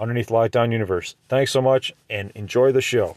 underneath Lockdown Universe. Thanks so much and enjoy the show.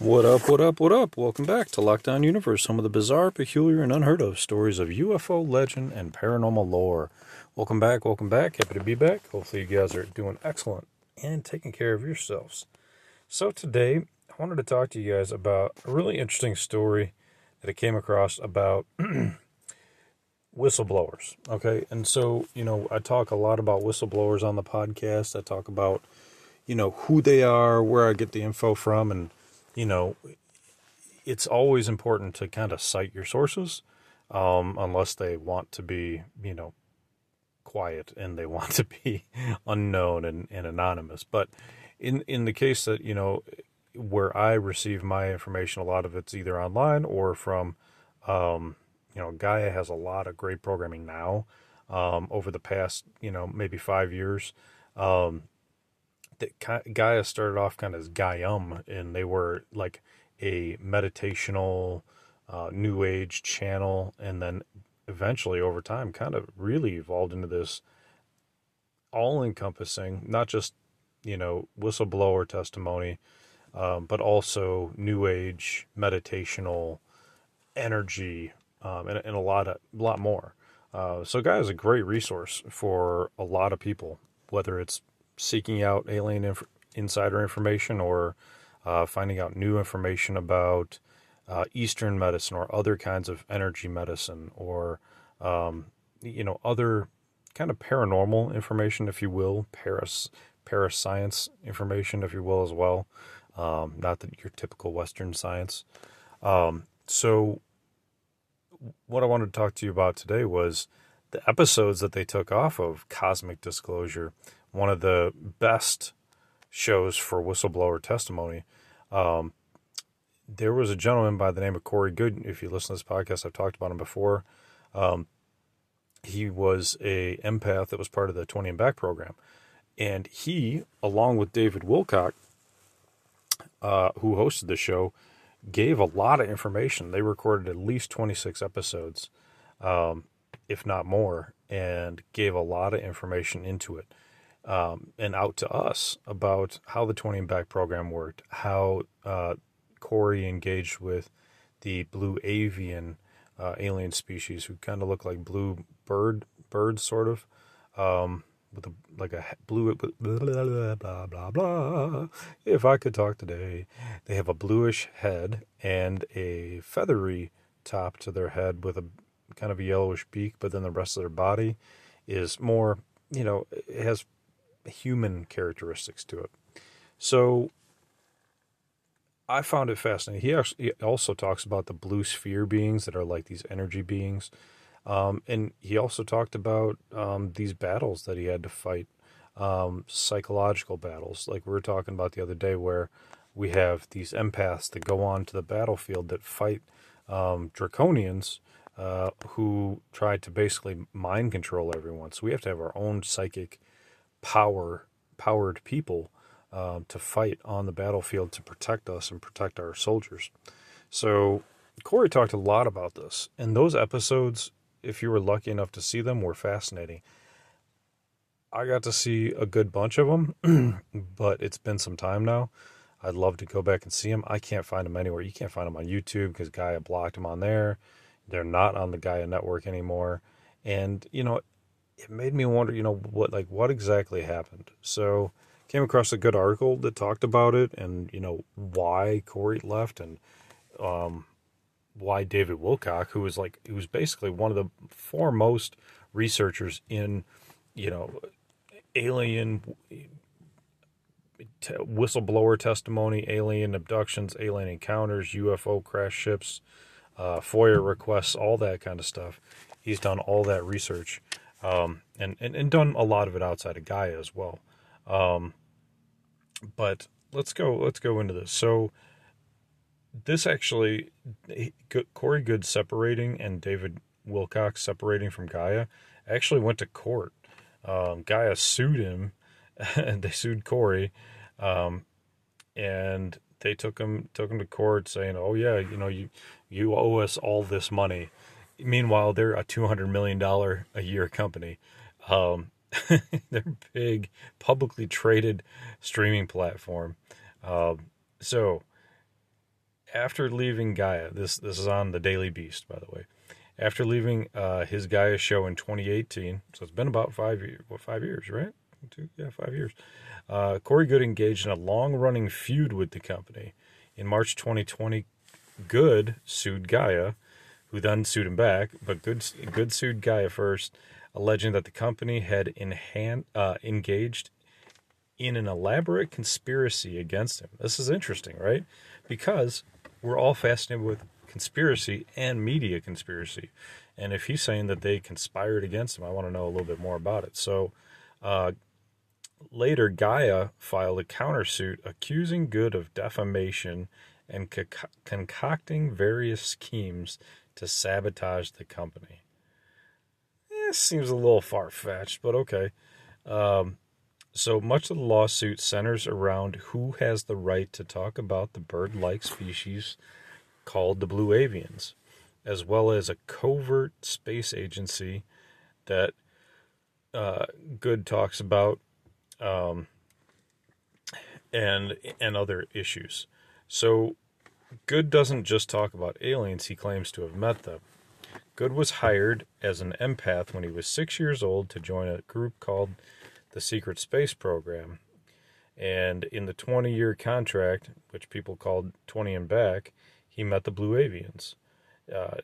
What up, what up, what up? Welcome back to Lockdown Universe, home of the bizarre, peculiar, and unheard of stories of UFO legend and paranormal lore. Welcome back, welcome back. Happy to be back. Hopefully, you guys are doing excellent and taking care of yourselves. So, today, I wanted to talk to you guys about a really interesting story that I came across about whistleblowers. Okay. And so, you know, I talk a lot about whistleblowers on the podcast. I talk about, you know, who they are, where I get the info from, and, you know, it's always important to kind of cite your sources, um, unless they want to be, you know, quiet and they want to be unknown and, and anonymous. But in in the case that you know where I receive my information, a lot of it's either online or from, um, you know, Gaia has a lot of great programming now. Um, over the past, you know, maybe five years, um, that Gaia started off kind of as Gaiam, and they were like a meditational, uh, new age channel, and then eventually over time, kind of really evolved into this all-encompassing, not just you know whistleblower testimony, um, but also new age meditational energy um, and, and, a lot of a lot more. Uh, so, Gaia is a great resource for a lot of people, whether it's seeking out alien inf- insider information or uh, finding out new information about uh, Eastern medicine or other kinds of energy medicine or um, you know other kind of paranormal information, if you will, paras parascience information, if you will, as well. Um, not that your typical Western science. Um, so, what I wanted to talk to you about today was the episodes that they took off of Cosmic Disclosure, one of the best shows for whistleblower testimony. Um, there was a gentleman by the name of Corey Goode. If you listen to this podcast, I've talked about him before. Um, he was a empath that was part of the 20 and back program. And he, along with David Wilcock, uh, who hosted the show, gave a lot of information. They recorded at least 26 episodes, um, if not more, and gave a lot of information into it um, and out to us about how the 20 and back program worked, how uh, Corey engaged with the blue avian uh, alien species who kind of look like blue bird birds, sort of. Um, with a like a blue blah, blah blah blah blah. If I could talk today, they have a bluish head and a feathery top to their head with a kind of a yellowish beak, but then the rest of their body is more, you know, it has human characteristics to it. So I found it fascinating. He actually he also talks about the blue sphere beings that are like these energy beings um, and he also talked about um, these battles that he had to fight, um, psychological battles, like we were talking about the other day, where we have these empaths that go on to the battlefield that fight um, draconians uh, who try to basically mind control everyone. So we have to have our own psychic power, powered people uh, to fight on the battlefield to protect us and protect our soldiers. So Corey talked a lot about this, and those episodes if you were lucky enough to see them, were fascinating. I got to see a good bunch of them, but it's been some time now. I'd love to go back and see them. I can't find them anywhere. You can't find them on YouTube because Gaia blocked them on there. They're not on the Gaia network anymore. And, you know, it made me wonder, you know, what like what exactly happened. So came across a good article that talked about it and, you know, why Corey left and um why David Wilcock, who was like who was basically one of the foremost researchers in, you know, alien t- whistleblower testimony, alien abductions, alien encounters, UFO crash ships, uh, FOIA requests, all that kind of stuff. He's done all that research um, and, and, and done a lot of it outside of Gaia as well. Um, but let's go let's go into this. So this actually, Corey Goode separating and David Wilcock separating from Gaia actually went to court. Um, Gaia sued him, and they sued Corey, um, and they took him took him to court saying, "Oh yeah, you know you you owe us all this money." Meanwhile, they're a two hundred million dollar a year company. Um, they're big, publicly traded streaming platform. Um, so after leaving Gaia, this this is on the Daily Beast, by the way. After leaving uh, his Gaia show in 2018, so it's been about five years. What five years, right? Two, yeah, five years. Uh, Corey Goode engaged in a long-running feud with the company. In March 2020, Goode sued Gaia, who then sued him back. But Good Goode sued Gaia first, alleging that the company had hand, uh, engaged in an elaborate conspiracy against him. This is interesting, right? Because we're all fascinated with conspiracy and media conspiracy. And if he's saying that they conspired against him, I want to know a little bit more about it. So uh, later, Gaia filed a countersuit accusing Goode of defamation and co- concocting various schemes to sabotage the company. Eh, seems a little far fetched, but okay. Um, so much of the lawsuit centers around who has the right to talk about the bird like species called the blue avians, as well as a covert space agency that uh, Goode talks about, um, and and other issues. So, Goode doesn't just talk about aliens; he claims to have met them. Goode was hired as an empath when he was six years old to join a group called the Secret Space Program. And in the 20 year contract, which people called 20 and back, he met the Blue Avians. Uh,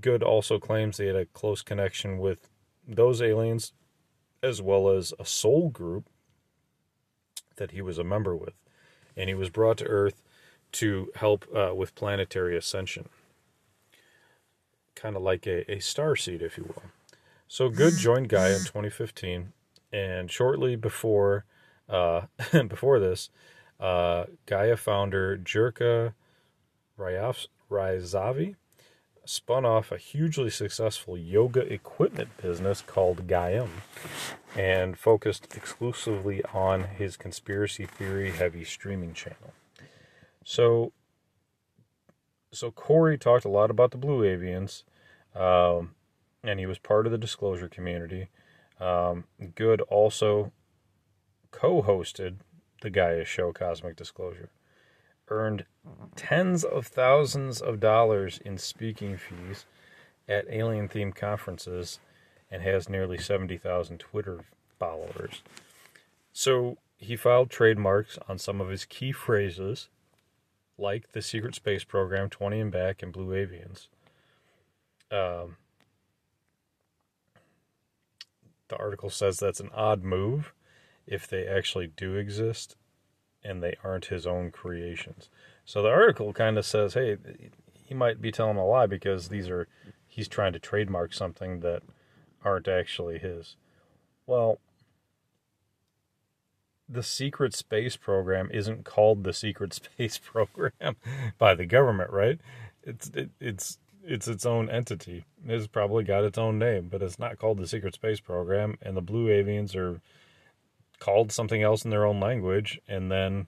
Goode also claims they had a close connection with those aliens as well as a soul group that he was a member with. And he was brought to Earth to help uh, with planetary ascension. Kind of like a, a star seed, if you will. So Goode joined Gaia in 2015 and shortly before uh, before this, uh, Gaia founder Jirka Rysavy spun off a hugely successful yoga equipment business called Gaiam and focused exclusively on his conspiracy theory heavy streaming channel. So, so Corey talked a lot about the Blue Avians, um, and he was part of the disclosure community. Um, Goode also co hosted the Gaia show Cosmic Disclosure, earned tens of thousands of dollars in speaking fees at alien themed conferences, and has nearly 70,000 Twitter followers. So he filed trademarks on some of his key phrases, like the secret space program, 20 and back, and Blue Avians. Um, the article says that's an odd move if they actually do exist and they aren't his own creations. So the article kind of says, hey, he might be telling a lie because these are he's trying to trademark something that aren't actually his. Well, the secret space program isn't called the secret space program by the government, right? It's it, it's it's its own entity. It's probably got its own name, but it's not called the Secret Space Program. And the Blue Avians are called something else in their own language. And then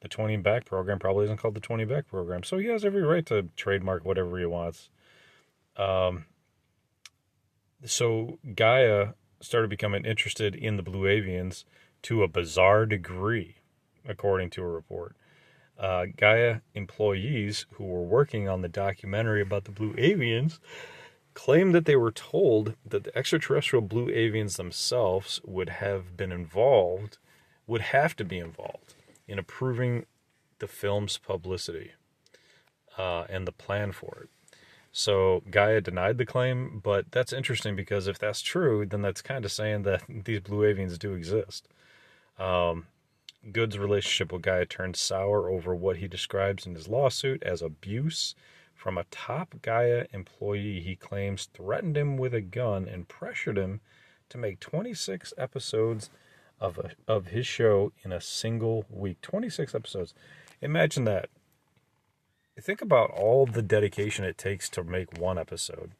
the 20 back program probably isn't called the 20 back program. So he has every right to trademark whatever he wants. Um, so Gaia started becoming interested in the Blue Avians to a bizarre degree, according to a report. uh, Gaia employees who were working on the documentary about the blue avians claimed that they were told that the extraterrestrial blue avians themselves would have been involved, would have to be involved in approving the film's publicity uh, and the plan for it. So Gaia denied the claim, but that's interesting because if that's true, then that's kind of saying that these blue avians do exist. Um, Goode's relationship with Gaia turned sour over what he describes in his lawsuit as abuse from a top Gaia employee he claims threatened him with a gun and pressured him to make 26 episodes of a, of his show in a single week. 26 episodes. Imagine that. Think about all the dedication it takes to make one episode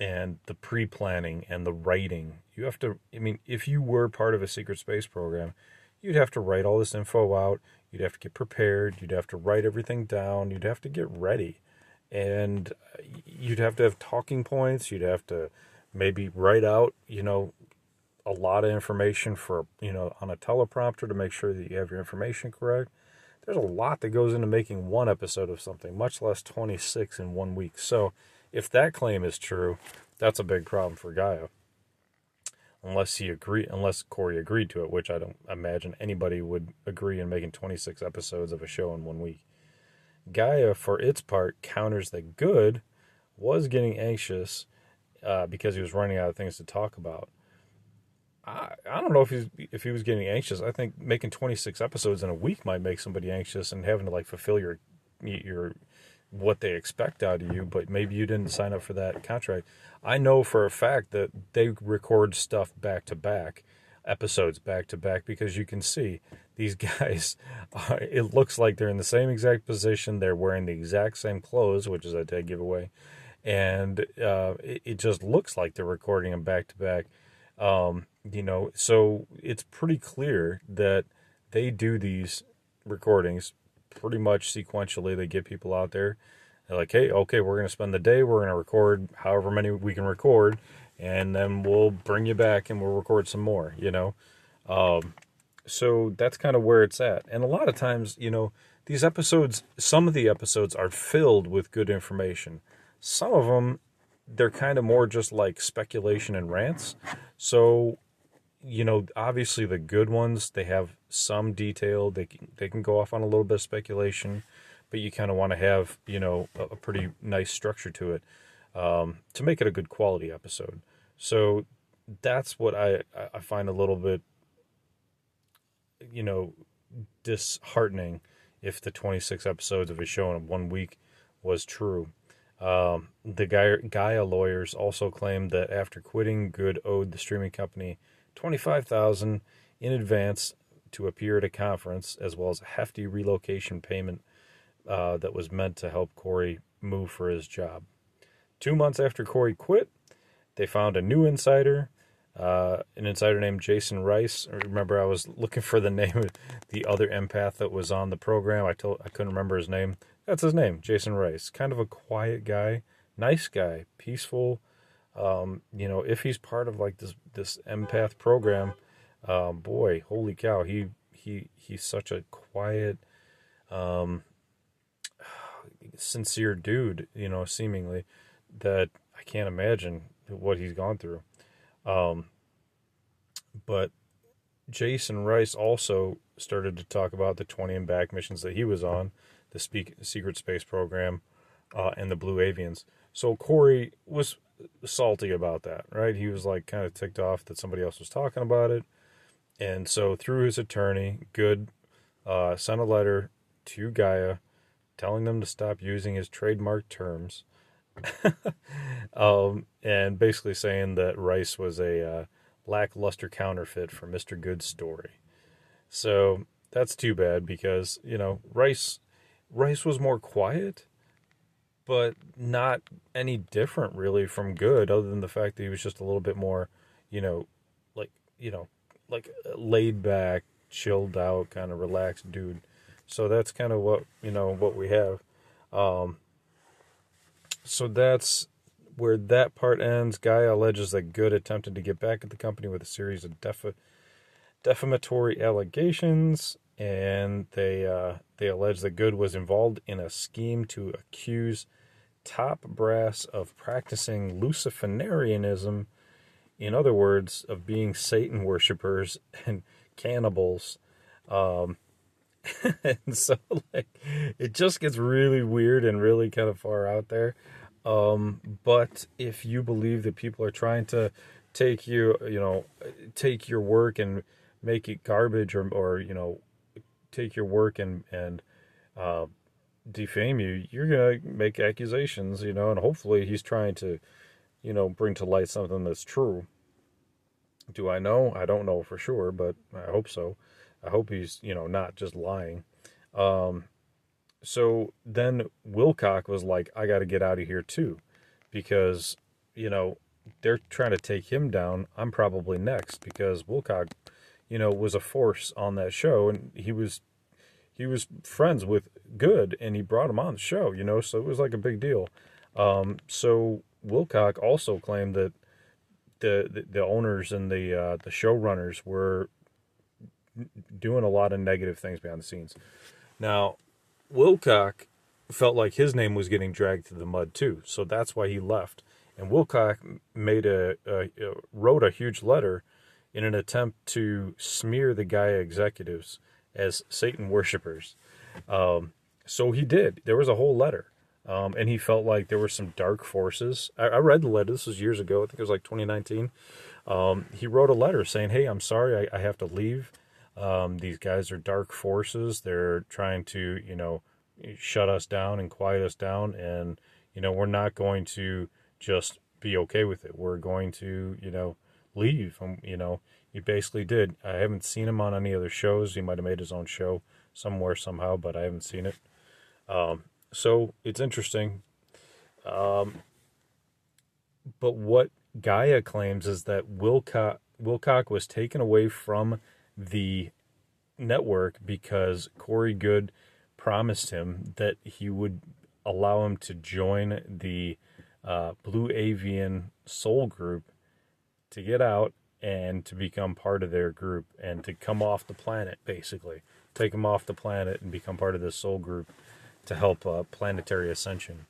and the pre-planning and the writing. You have to I mean if you were part of a secret space program, you'd have to write all this info out, you'd have to get prepared, you'd have to write everything down, you'd have to get ready and uh, you'd have to have talking points. You'd have to maybe write out, you know, a lot of information for, you know, on a teleprompter to make sure that you have your information correct. There's a lot that goes into making one episode of something, much less 26 in one week. So, if that claim is true, that's a big problem for Gaia. Unless he agree, unless Corey agreed to it, which I don't imagine anybody would agree in making 26 episodes of a show in one week. Gaia, for its part, counters that Goode was getting anxious uh, because he was running out of things to talk about. I, I don't know if he's if he was getting anxious. I think making 26 episodes in a week might make somebody anxious and having to like fulfill your your what they expect out of you, but maybe you didn't sign up for that contract. I know for a fact that they record stuff back to back, episodes back to back because you can see these guys, are, it looks like they're in the same exact position. They're wearing the exact same clothes, which is a dead giveaway. And uh, it, it, just looks like they're recording them back to back. Um, you know, so it's pretty clear that they do these recordings pretty much sequentially. They get people out there. They're like, hey, okay, we're going to spend the day. We're going to record however many we can record. And then we'll bring you back and we'll record some more, you know. Um, so that's kind of where it's at. And a lot of times, you know, these episodes, some of the episodes are filled with good information. Some of them, they're kind of more just like speculation and rants. So, you know, obviously the good ones, they have some detail. They can, they can go off on a little bit of speculation, but you kind of want to have, you know, a, a, pretty nice structure to it um, to make it a good quality episode. So that's what I, I find a little bit you know, disheartening if the 26 episodes of a show in one week was true. Um, the Gaia, Gaia lawyers also claimed that after quitting, Goode owed the streaming company 25000 in advance to appear at a conference, as well as a hefty relocation payment uh, that was meant to help Corey move for his job. Two months after Corey quit, they found a new insider uh, an insider named Jason Rice. Remember, I was looking for the name of the other empath that was on the program. I told I couldn't remember his name. That's his name, Jason Rice. Kind of a quiet guy, nice guy, peaceful. Um, you know, if he's part of like this this empath program, um, boy, holy cow, he he he's such a quiet, um, sincere dude. You know, seemingly that I can't imagine what he's gone through. Um, but Jason Rice also started to talk about the 20 and back missions that he was on, the speak, secret space program, uh, and the Blue Avians. So Corey was salty about that, right? He was like kind of ticked off that somebody else was talking about it. And so through his attorney, Goode uh, sent a letter to Gaia telling them to stop using his trademark terms um, and basically saying that Rice was a uh, lackluster counterfeit for Mr. Goode's story. So that's too bad because you know Rice Rice was more quiet, but not any different really from Goode, other than the fact that he was just a little bit more, you know, like you know, like laid back, chilled out, kind of relaxed dude. So that's kind of what you know what we have. Um, so that's where that part ends. Gaia alleges that Goode attempted to get back at the company with a series of defa- defamatory allegations. And they uh, they allege that Goode was involved in a scheme to accuse top brass of practicing Luciferianism, in other words, of being Satan worshippers and cannibals. Um, and so, like, it just gets really weird and really kind of far out there. Um, but if you believe that people are trying to take you, you know, take your work and make it garbage or, or you know, take your work and, and, uh, defame you, you're to make accusations, you know, and hopefully he's trying to, you know, bring to light something that's true. Do I know? I don't know for sure, but I hope so. I hope he's, you know, not just lying. Um, so then Wilcock was like, I got to get out of here too, because, you know, they're trying to take him down. I'm probably next because Wilcock, you know, was a force on that show and he was he was friends with Goode, and he brought him on the show. You know, so it was like a big deal. Um, so Wilcock also claimed that the the, the owners and the uh, the showrunners were doing a lot of negative things behind the scenes. Now, Wilcock felt like his name was getting dragged through the mud too, so that's why he left. And Wilcock made a, a, a wrote a huge letter in an attempt to smear the Gaia executives as Satan worshippers. Um, so he did. There was a whole letter. Um, and he felt like there were some dark forces. I, I, read the letter. This was years ago. I think it was like 2019. Um, he wrote a letter saying, "Hey, I'm sorry, I, I have to leave. Um, these guys are dark forces. They're trying to, you know, shut us down and quiet us down, and you know, we're not going to just be okay with it. We're going to, you know, leave. Um, you know, he basically did. I haven't seen him on any other shows. He might have made his own show somewhere somehow, but I haven't seen it. Um, so it's interesting. Um, but what Gaia claims is that Wilcock, Wilcock was taken away from the network because Corey Goode promised him that he would allow him to join the uh, Blue Avian Soul Group to get out and to become part of their group and to come off the planet, basically. Take them off the planet and become part of this soul group to help uh, planetary ascension.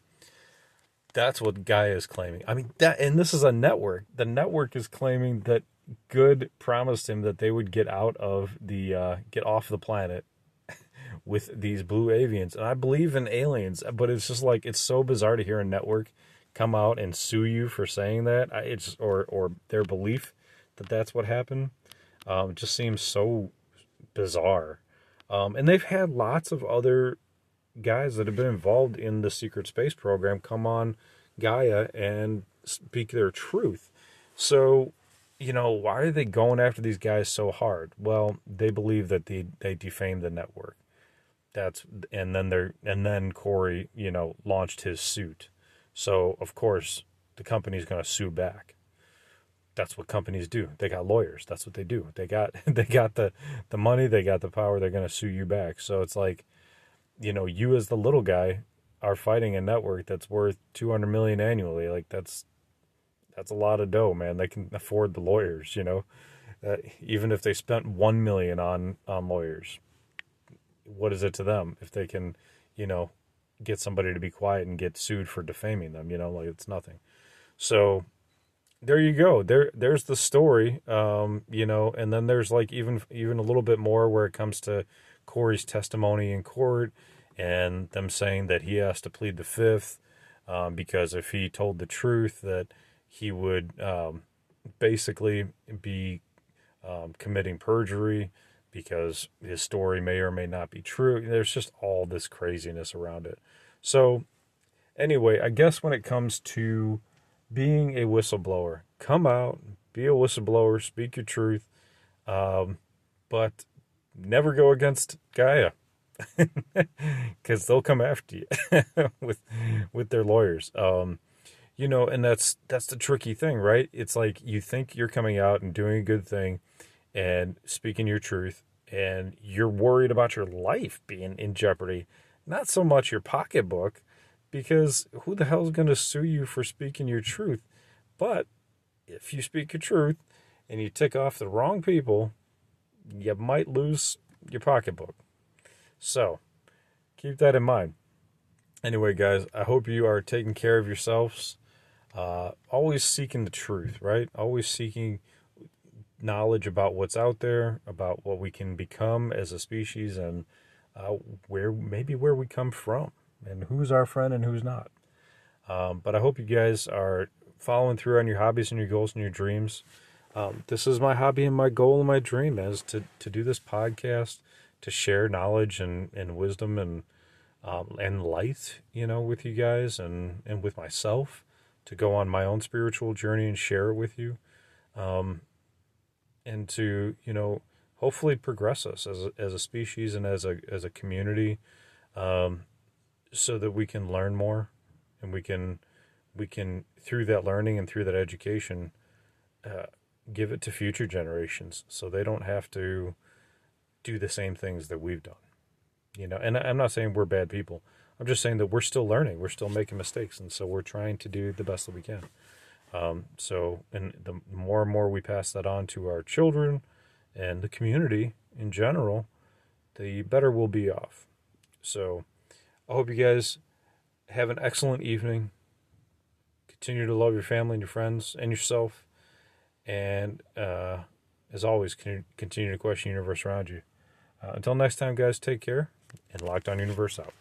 That's what Gaia is claiming. I mean, that, and this is a network. The network is claiming that Goode promised him that they would get out of the, uh, get off the planet with these blue avians. And I believe in aliens, but it's just like, it's so bizarre to hear a network come out and sue you for saying that. It's, or, or their belief that that's what happened. Um, just seems so bizarre. Um, and they've had lots of other guys that have been involved in the secret space program come on Gaia and speak their truth. So, you know, why are they going after these guys so hard? Well, they believe that they they defamed the network. That's and then they're and then Corey, you know, launched his suit. So of course the company's going to sue back that's what companies do. They got lawyers. That's what they do. They got they got the the money. They got the power. They're going to sue you back. So it's like, you know, you as the little guy are fighting a network that's worth two hundred million annually. Like that's that's a lot of dough, man. They can afford the lawyers. You know, uh, even if they spent one million on on lawyers, what is it to them if they can, you know, get somebody to be quiet and get sued for defaming them? You know, like it's nothing. So there you go. There, there's the story. Um, you know, and then there's like even even a little bit more where it comes to Corey's testimony in court and them saying that he has to plead the fifth um, because if he told the truth, that he would um, basically be um, committing perjury because his story may or may not be true. There's just all this craziness around it. So, anyway, I guess when it comes to being a whistleblower. Come out, be a whistleblower, speak your truth, um, but never go against Gaia because they'll come after you with with their lawyers. Um, you know, and that's that's the tricky thing, right? It's like you think you're coming out and doing a good thing and speaking your truth, and you're worried about your life being in jeopardy, not so much your pocketbook because who the hell is going to sue you for speaking your truth? But if you speak your truth and you tick off the wrong people, you might lose your pocketbook. So keep that in mind. Anyway, guys, I hope you are taking care of yourselves. Uh, always seeking the truth, right? Always seeking knowledge about what's out there, about what we can become as a species, and uh, where maybe where we come from, and who's our friend and who's not. Um, but I hope you guys are following through on your hobbies and your goals and your dreams. Um, this is my hobby and my goal and my dream is to to do this podcast to share knowledge and, and wisdom and um, and light, you know, with you guys and and with myself to go on my own spiritual journey and share it with you, um, and to you know hopefully progress us as a, as a species and as a as a community, um, so that we can learn more, and we can we can through that learning and through that education, uh, give it to future generations, so they don't have to do the same things that we've done. You know, and I'm not saying we're bad people. I'm just saying that we're still learning, we're still making mistakes, and so we're trying to do the best that we can. Um, so, and the more and more we pass that on to our children and the community in general, the better we'll be off. So, I hope you guys have an excellent evening. Continue to love your family and your friends and yourself. And uh, as always, continue to question the universe around you. Uh, until next time, guys, take care and Lockdown Universe out.